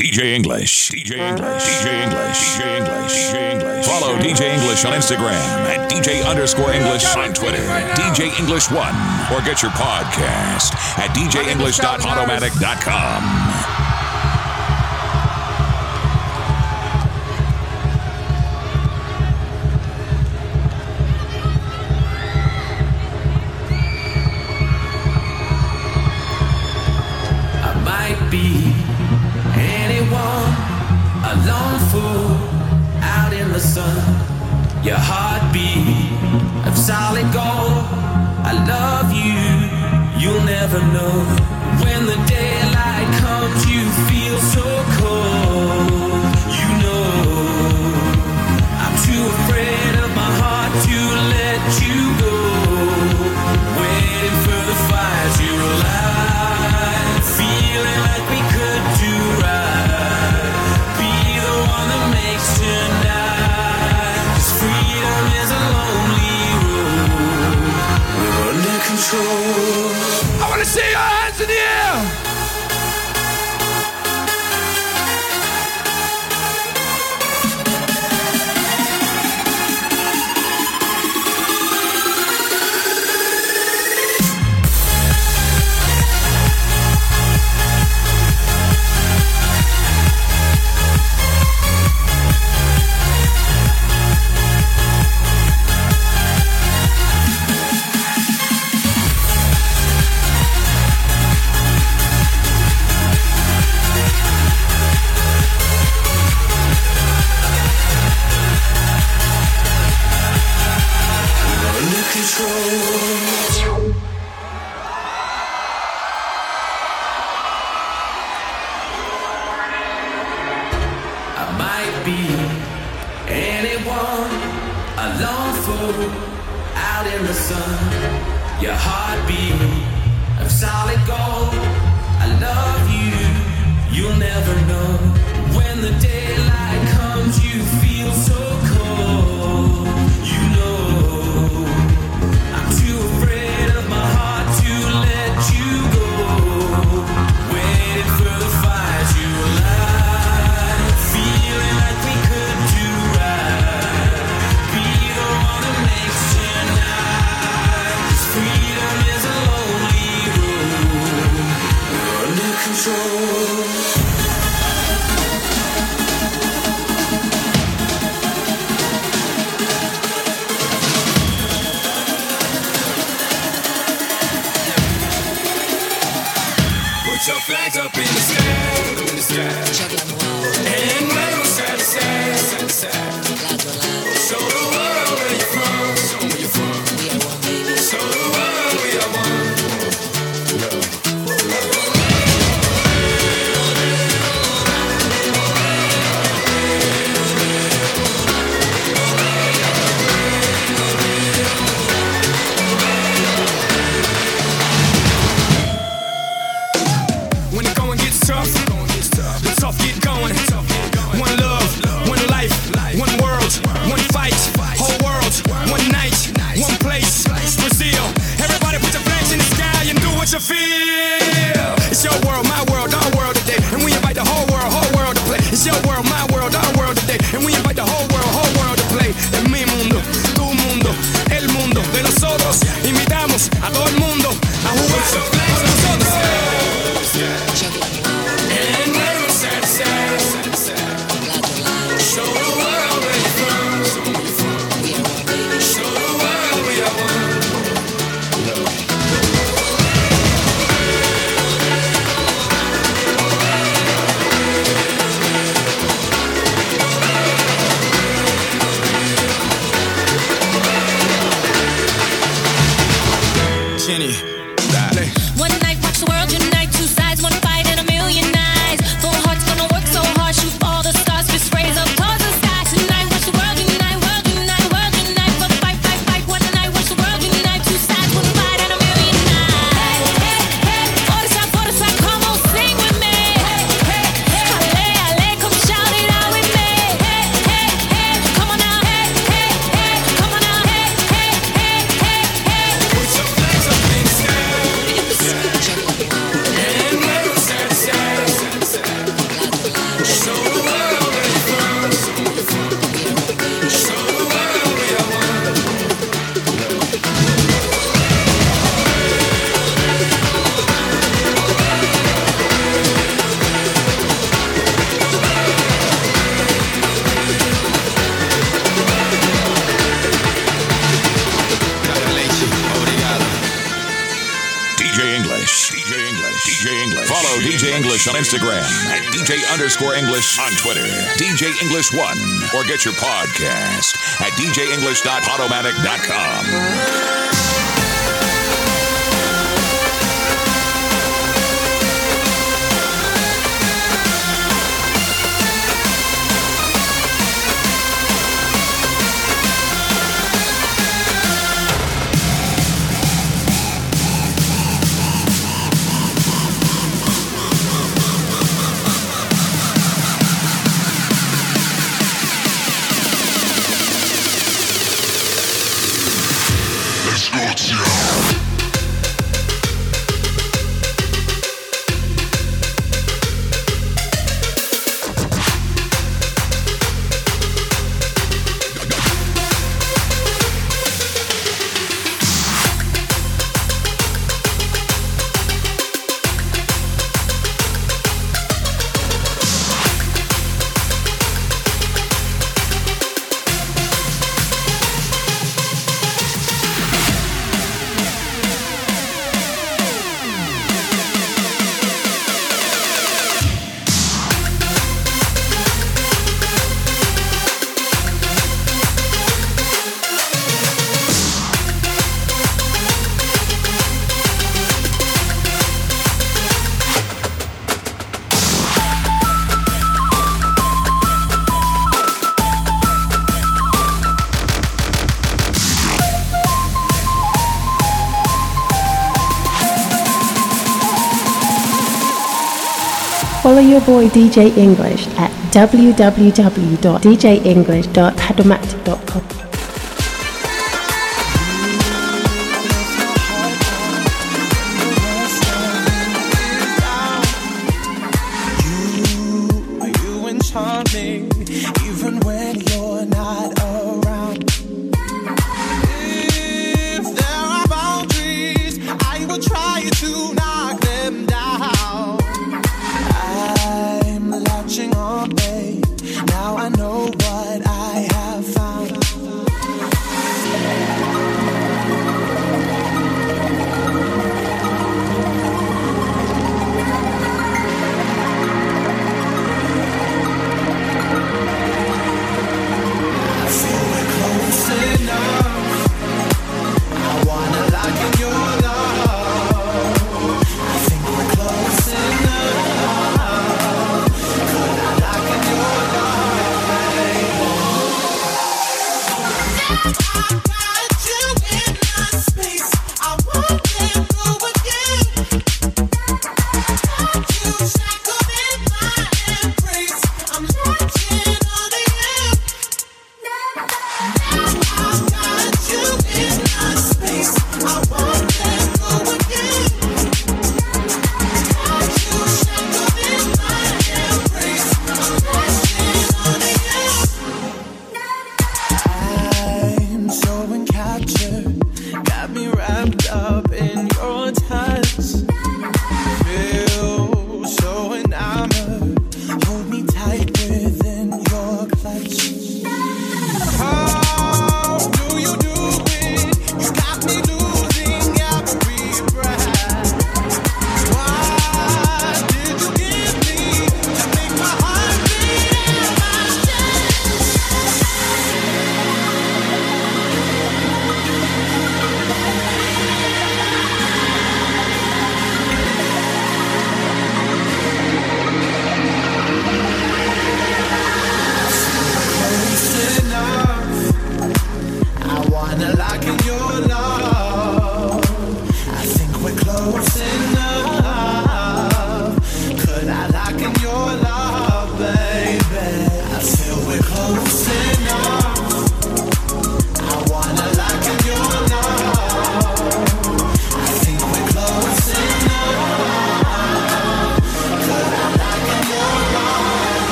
DJ English. DJ English. DJ English. DJ English. DJ English. Follow DJ English on Instagram at DJ underscore English on Twitter. DJ English One. Or get your podcast at DJEnglish.automatic.com. out in the sun. Your heartbeat of solid gold. I love you, you'll never know. When the daylight comes, you feel so. I don't underscore English on Twitter, DJ English One, or get your podcast at DJEnglish.podomatic.com. your boy DJ English at www.djenglish.podomatic.com.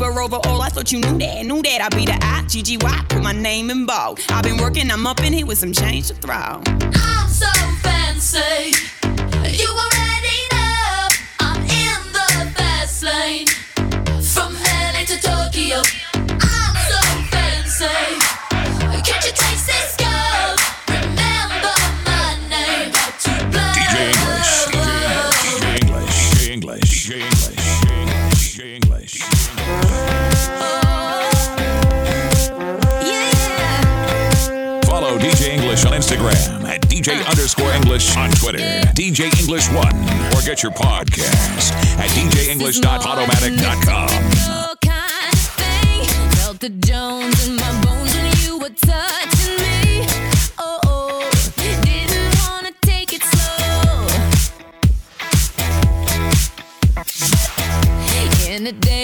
Uber overall. I thought you knew that, knew that. I be the I, put my name in ball. I've been working, I'm up in here with some change to throw. I'm so fancy. You already know I'm in the fast lane. From LA to Tokyo. Instagram at DJ underscore English, on Twitter, DJ English One, or get your podcast at DJEnglish.podomatic.com. The Jones in my bones when you were touching me. Oh, oh, didn't wanna take it slow. In a day.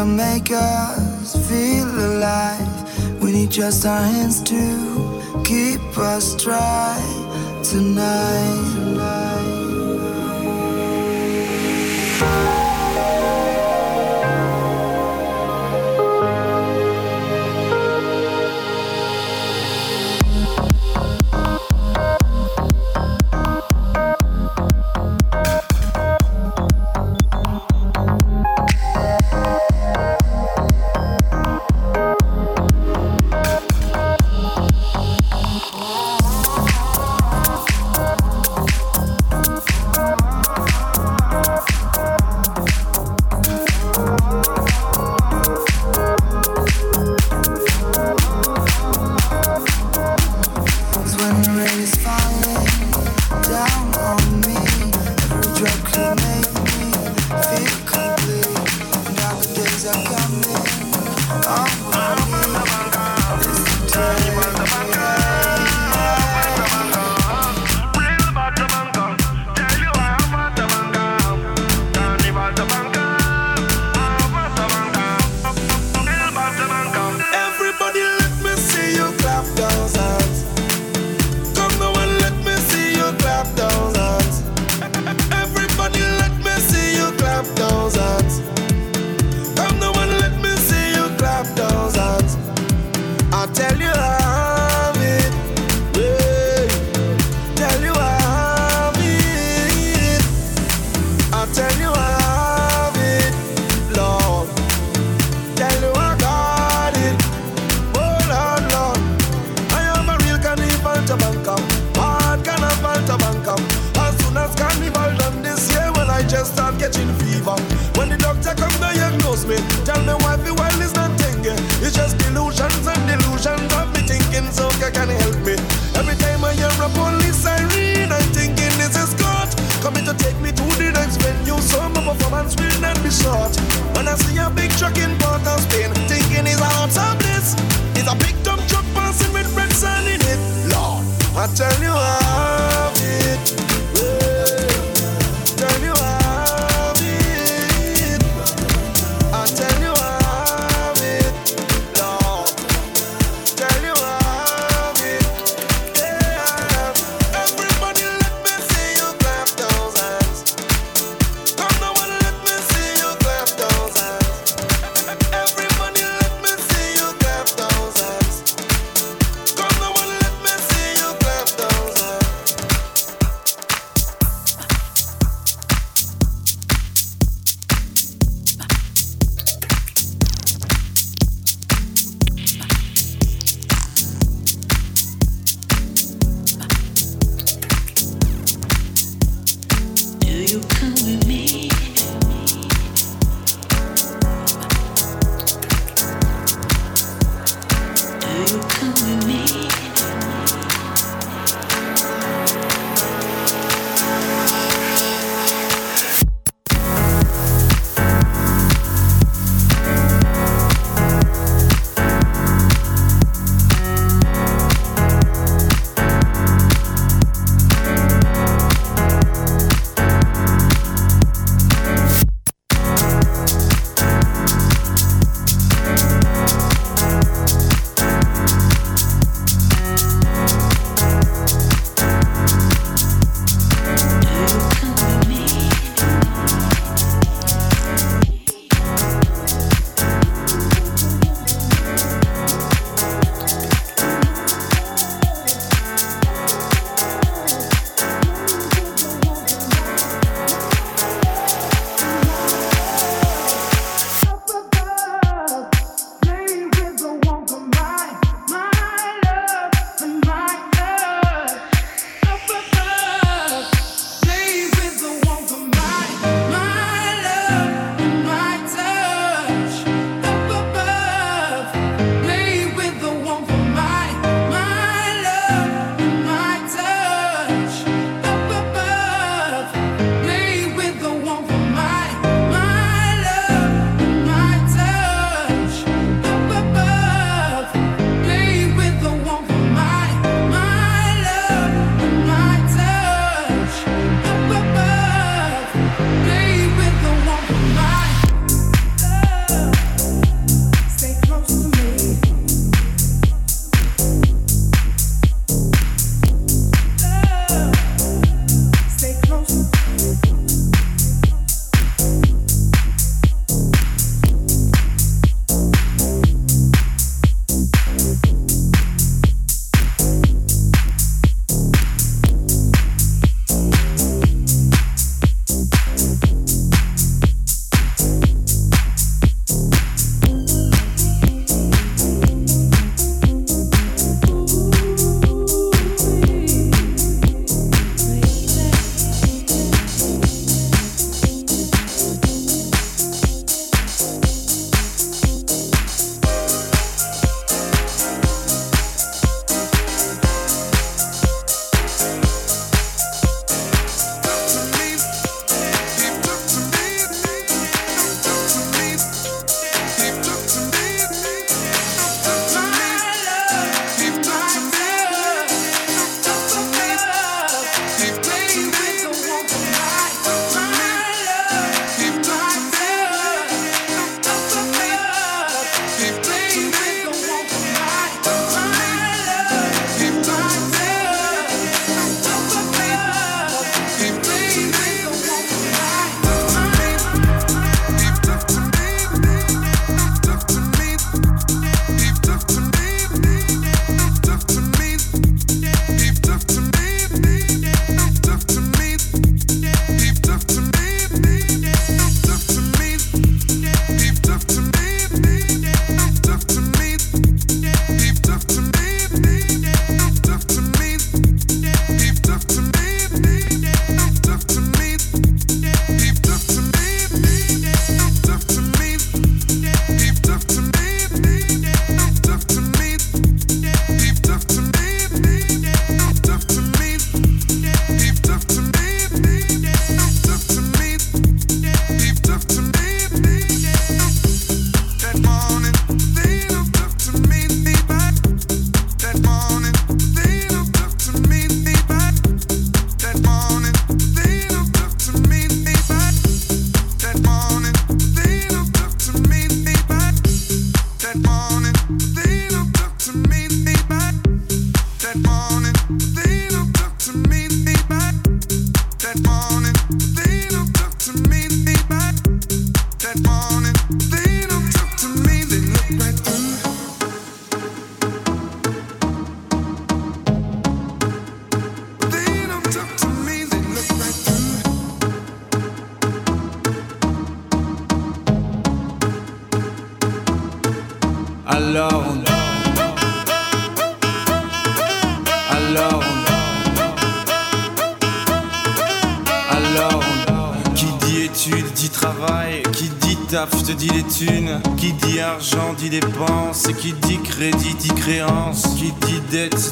can make us feel alive. We need just our hands to keep us dry tonight.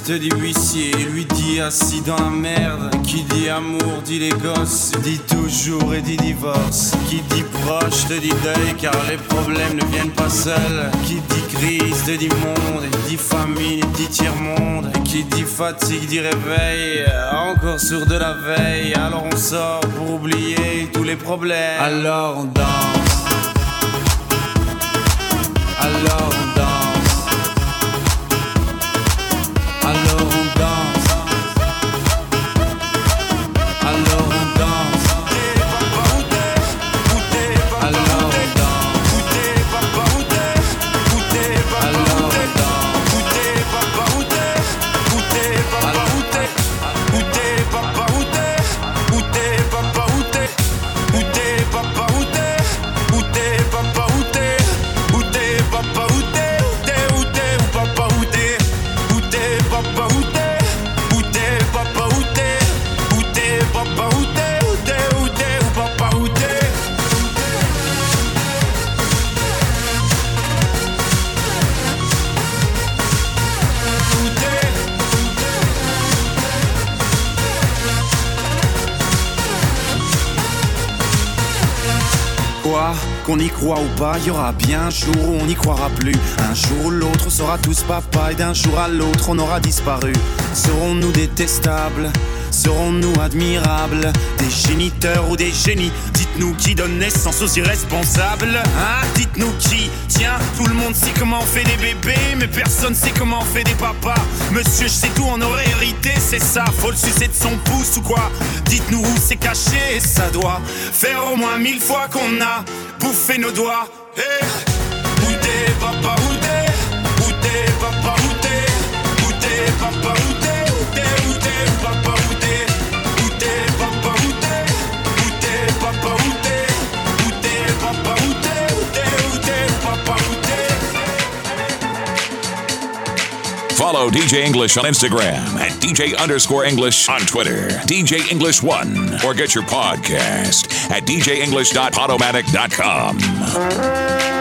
Dette te dit huissier Lui dit assis dans la merde. Qui dit amour dit les gosses Dit toujours et dit divorce. Qui dit proche te dit deuil Car les problèmes ne viennent pas seuls. Qui dit crise te dit monde Dit famine dit tiers-monde. Qui dit fatigue dit réveil Encore sur de la veille. Alors on sort pour oublier tous les problèmes. Alors on danse. Alors Qu'on y croit ou pas, y aura bien un jour où on n'y croira plus. Un jour où l'autre on sera tous papa et d'un jour à l'autre on aura disparu. Serons-nous détestables? Serons-nous admirables? Des géniteurs ou des génies? Dites-nous qui donne naissance aux irresponsables Hein? Dites-nous qui? Tiens, tout le monde sait comment on fait des bébés Mais personne sait comment on fait des papas. Monsieur, je sais tout, on aurait hérité, c'est ça. Faut le sucer de son pouce ou quoi? Dites-nous où c'est caché, ça doit Faire au moins mille fois qu'on a bouffé nos doigts. Eh Où t'es, papa, où t'es? Où t'es, papa, où t'es? Où t'es, papa, où t'es Follow DJ English on Instagram at DJ underscore English on Twitter, DJ English One, or get your podcast at DJEnglish.podomatic.com.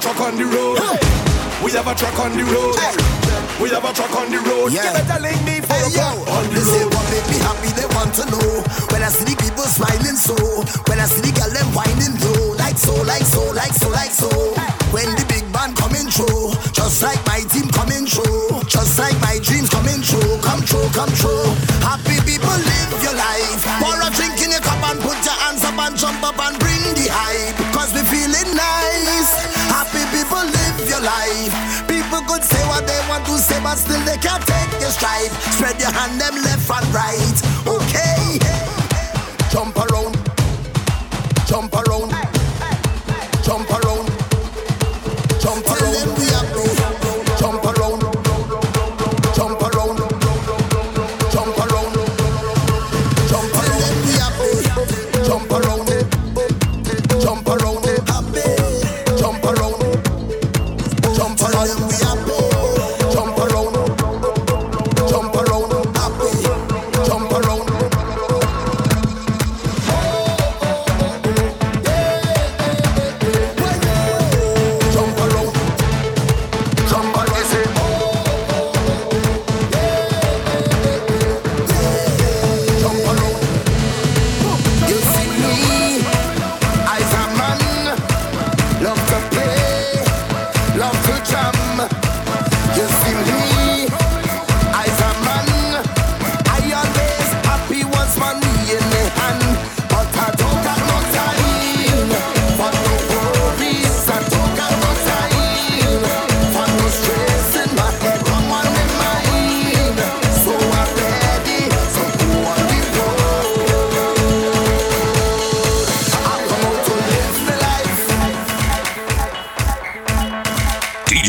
a truck on the road. We have a truck on the road. We have a truck on the road. Yeah. You better link me for hey, yo. on the road. what make me happy, they want to know. When I see the people smiling so, when I see the girl them whining low, like so, like so, like so, like so. When the big band coming through, just like my team coming through, just like my dreams coming true, come true, come true. Happy people live your life. Pour a drink in your cup and put your hands up and jump up and bring the hype, cause we feeling nice life. People could say what they want to say, but still they can't take your strife. Spread your hand, them left and right. Okay, jump around, jump around.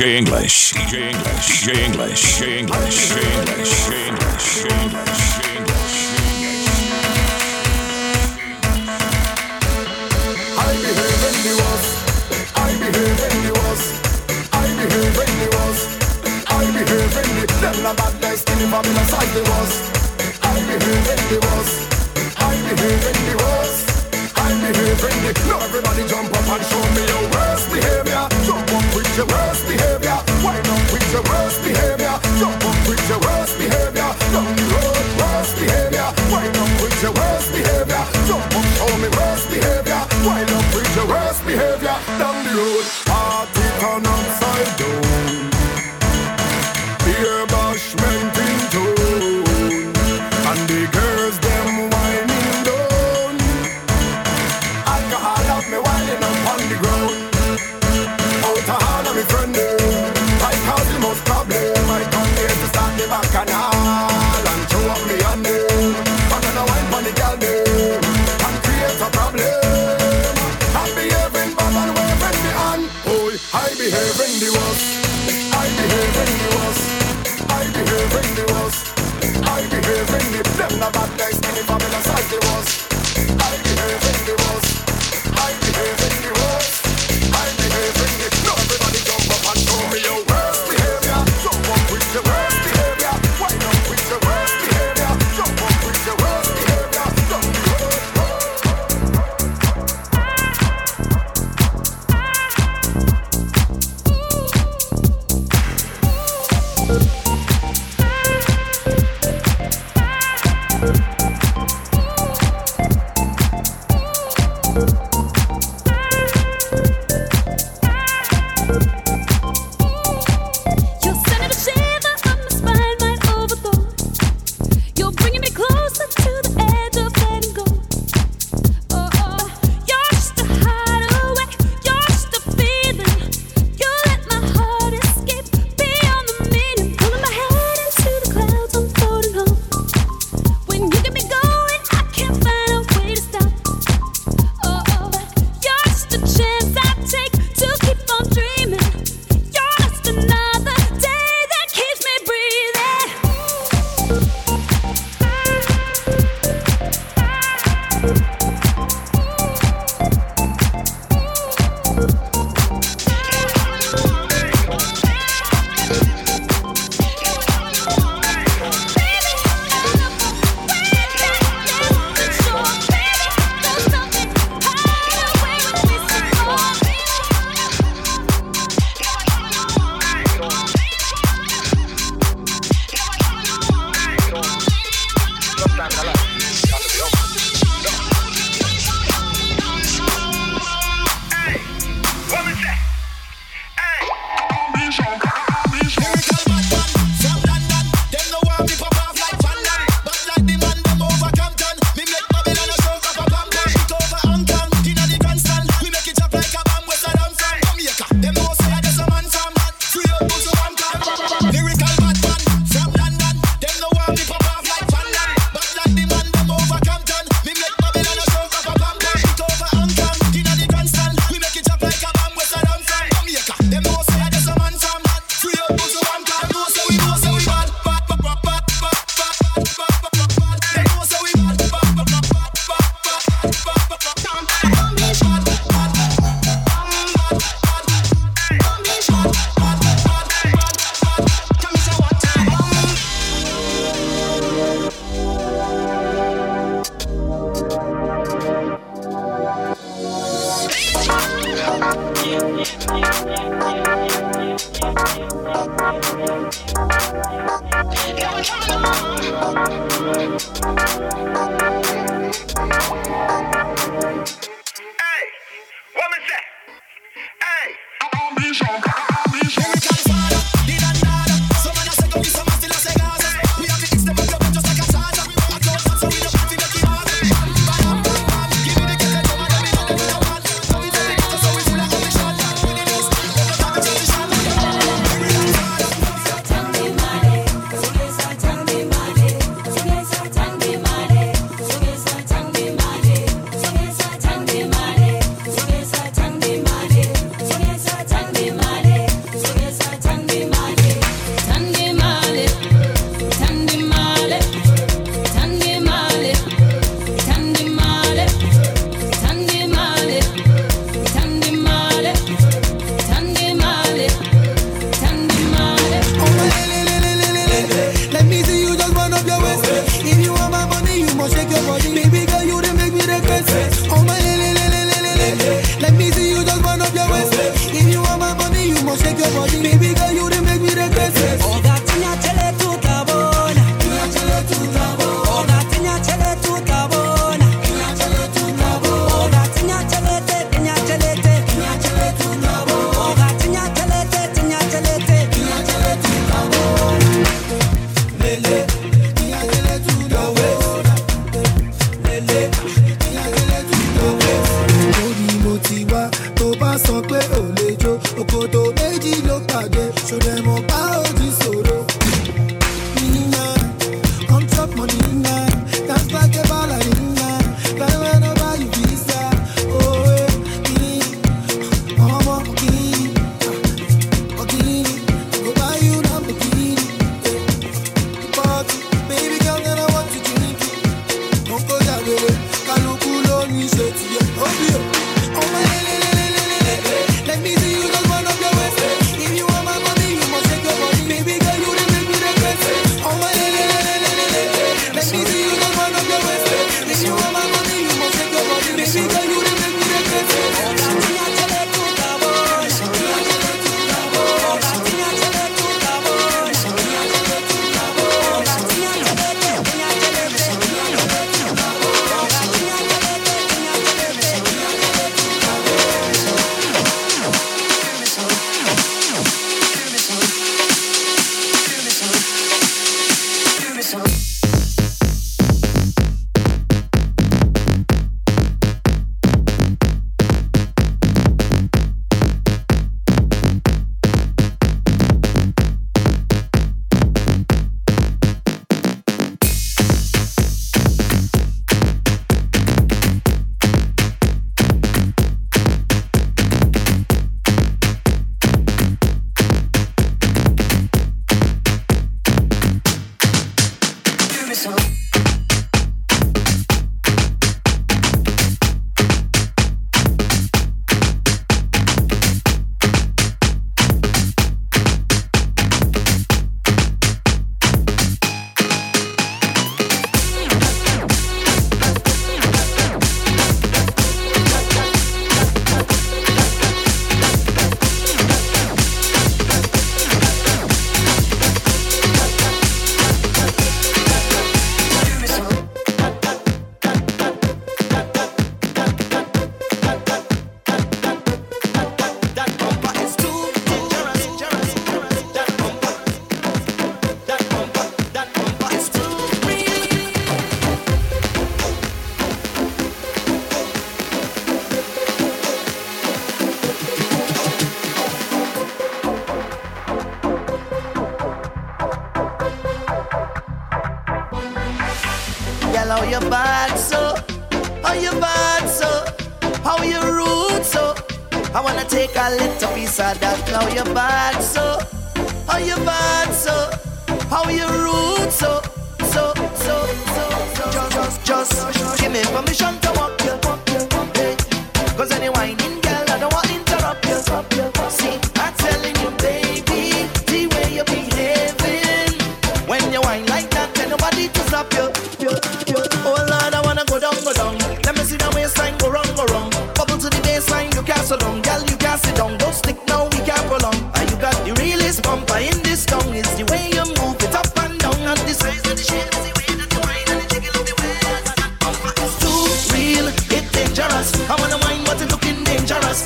DJ English. DJ English. DJ English. DJ English. DJ English. DJ English. DJ English. Them a badness in the Babylon side the worst I behave in the worst I behave in the worst behaving. Now everybody jump up and show me your worst behavior. Jump up with your worst behavior. Wind up with your worst behavior. Jump up with your worst behavior. Down the road, worst behavior. Wind up with your worst behavior. Jump up, show me worst behavior. Wind up with your worst behavior. Down the road.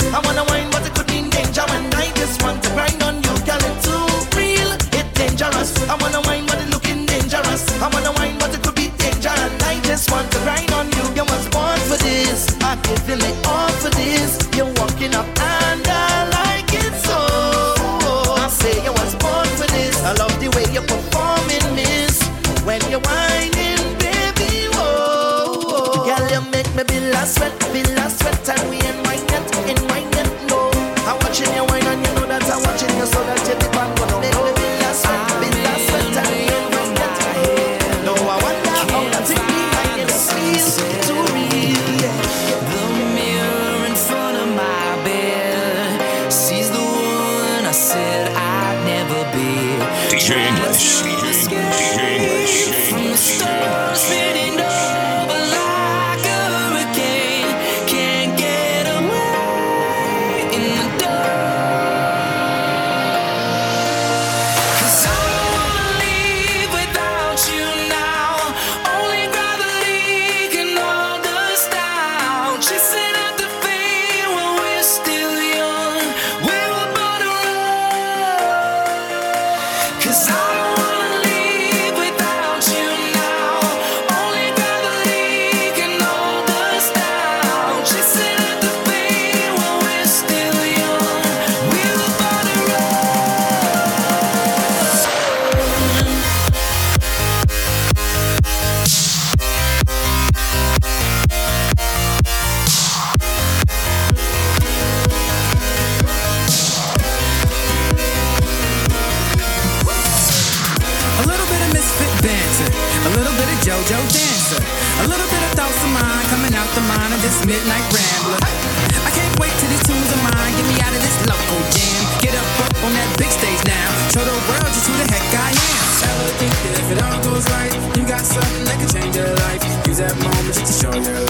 I wanna midnight rambler. I can't wait till these tunes are mine. Get me out of this local jam. Get up, up on that big stage now. Show the world just who the heck I am. Ever think if it all goes right, you got something that can change your life. Use that moment just to show your life.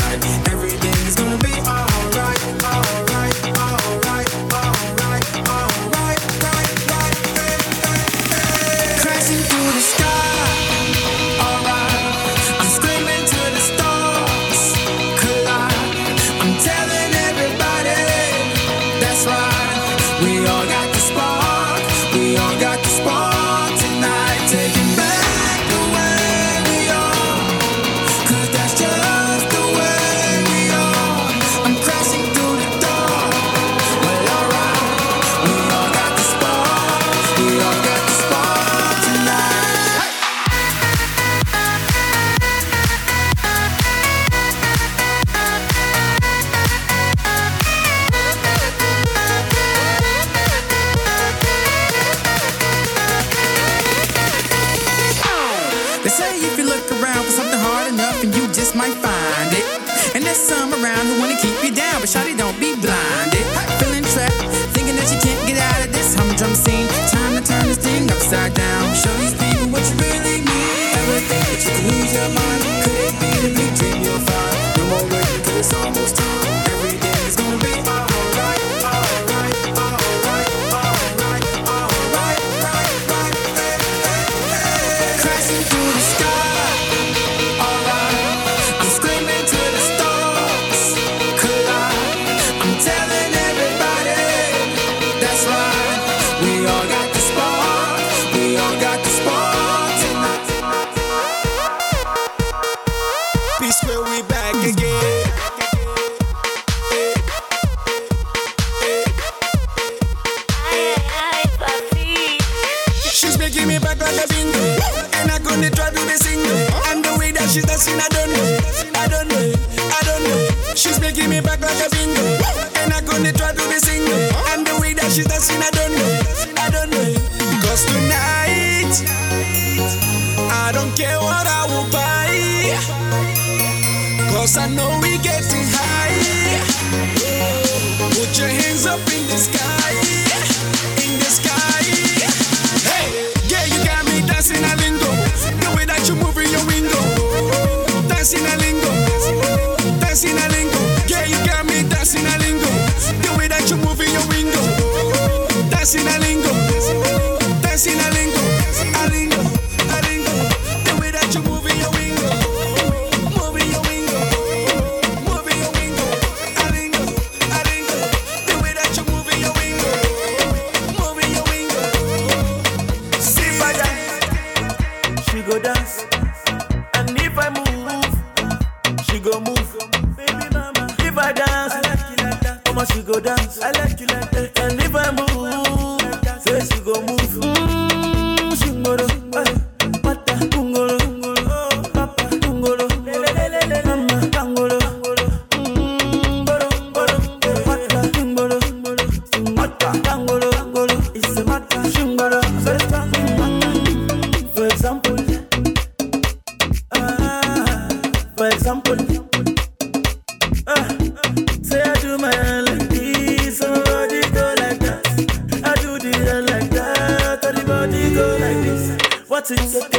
party.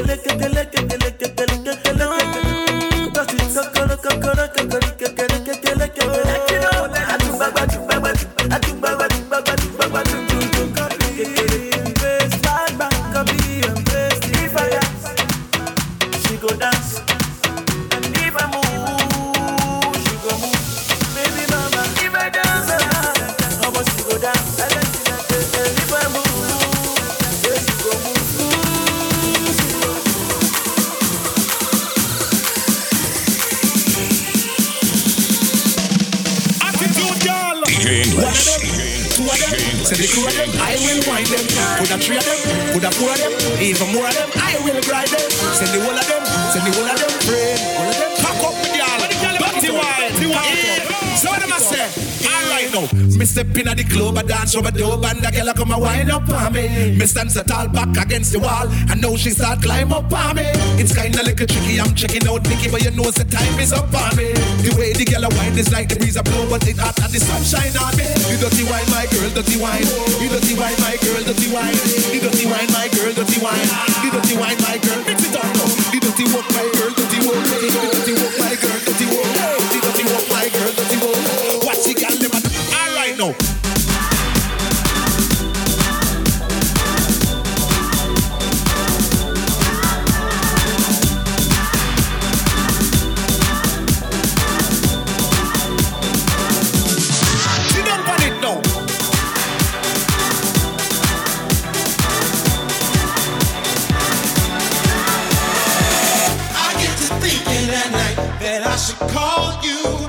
stands stand set all back against the wall. I know she start climb up on me. It's kinda like a tricky. I'm checking out Nikki, but you know the time is up on me. The way the girl wine is like the breeze a blow, but it hot and the sunshine on me. You dirty wine, my girl, dirty wine. You dirty wine, my girl, dirty wine. You dirty wine, my girl, see wine. You dirty wine, my girl, mix it up now. You see work, my girl, don't see work.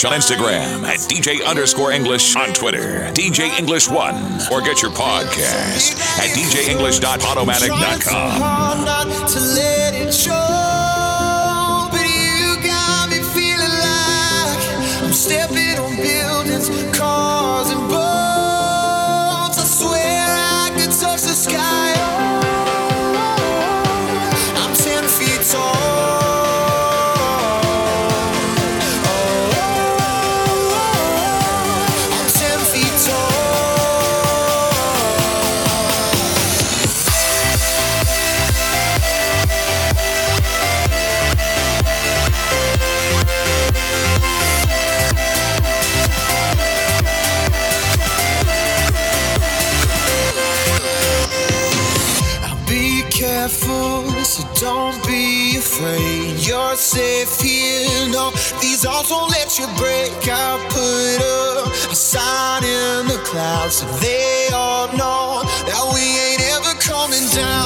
English on Instagram, at DJ underscore English on Twitter, DJ English One, or get your podcast at DJEnglish.podomatic.com. Not stepping on buildings. so they all know that we ain't ever coming down.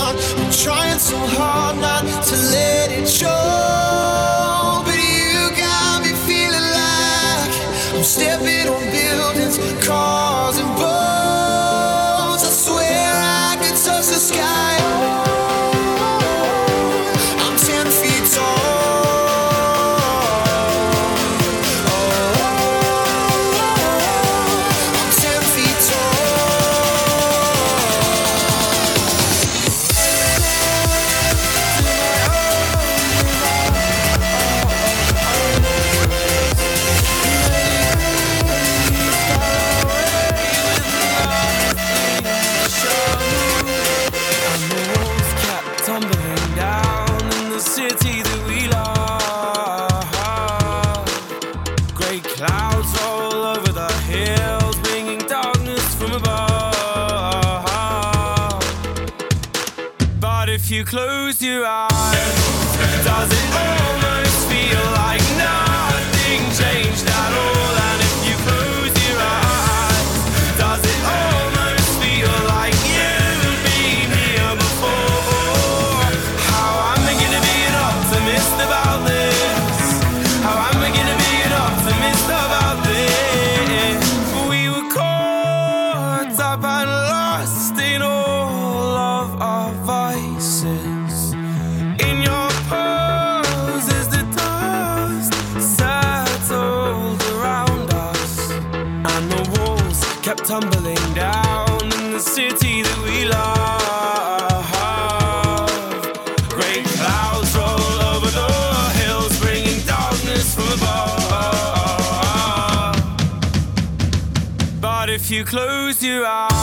lose you out.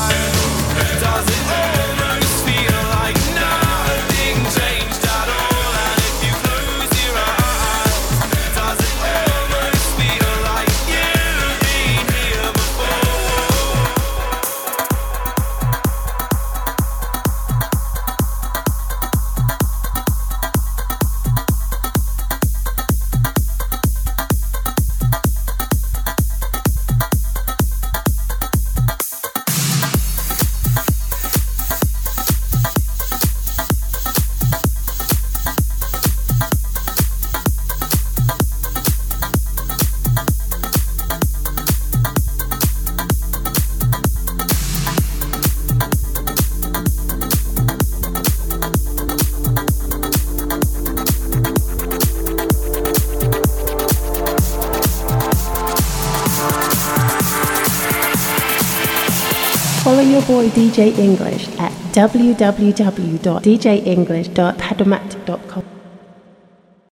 enjoy DJ English at www.djenglish.podomatic.com.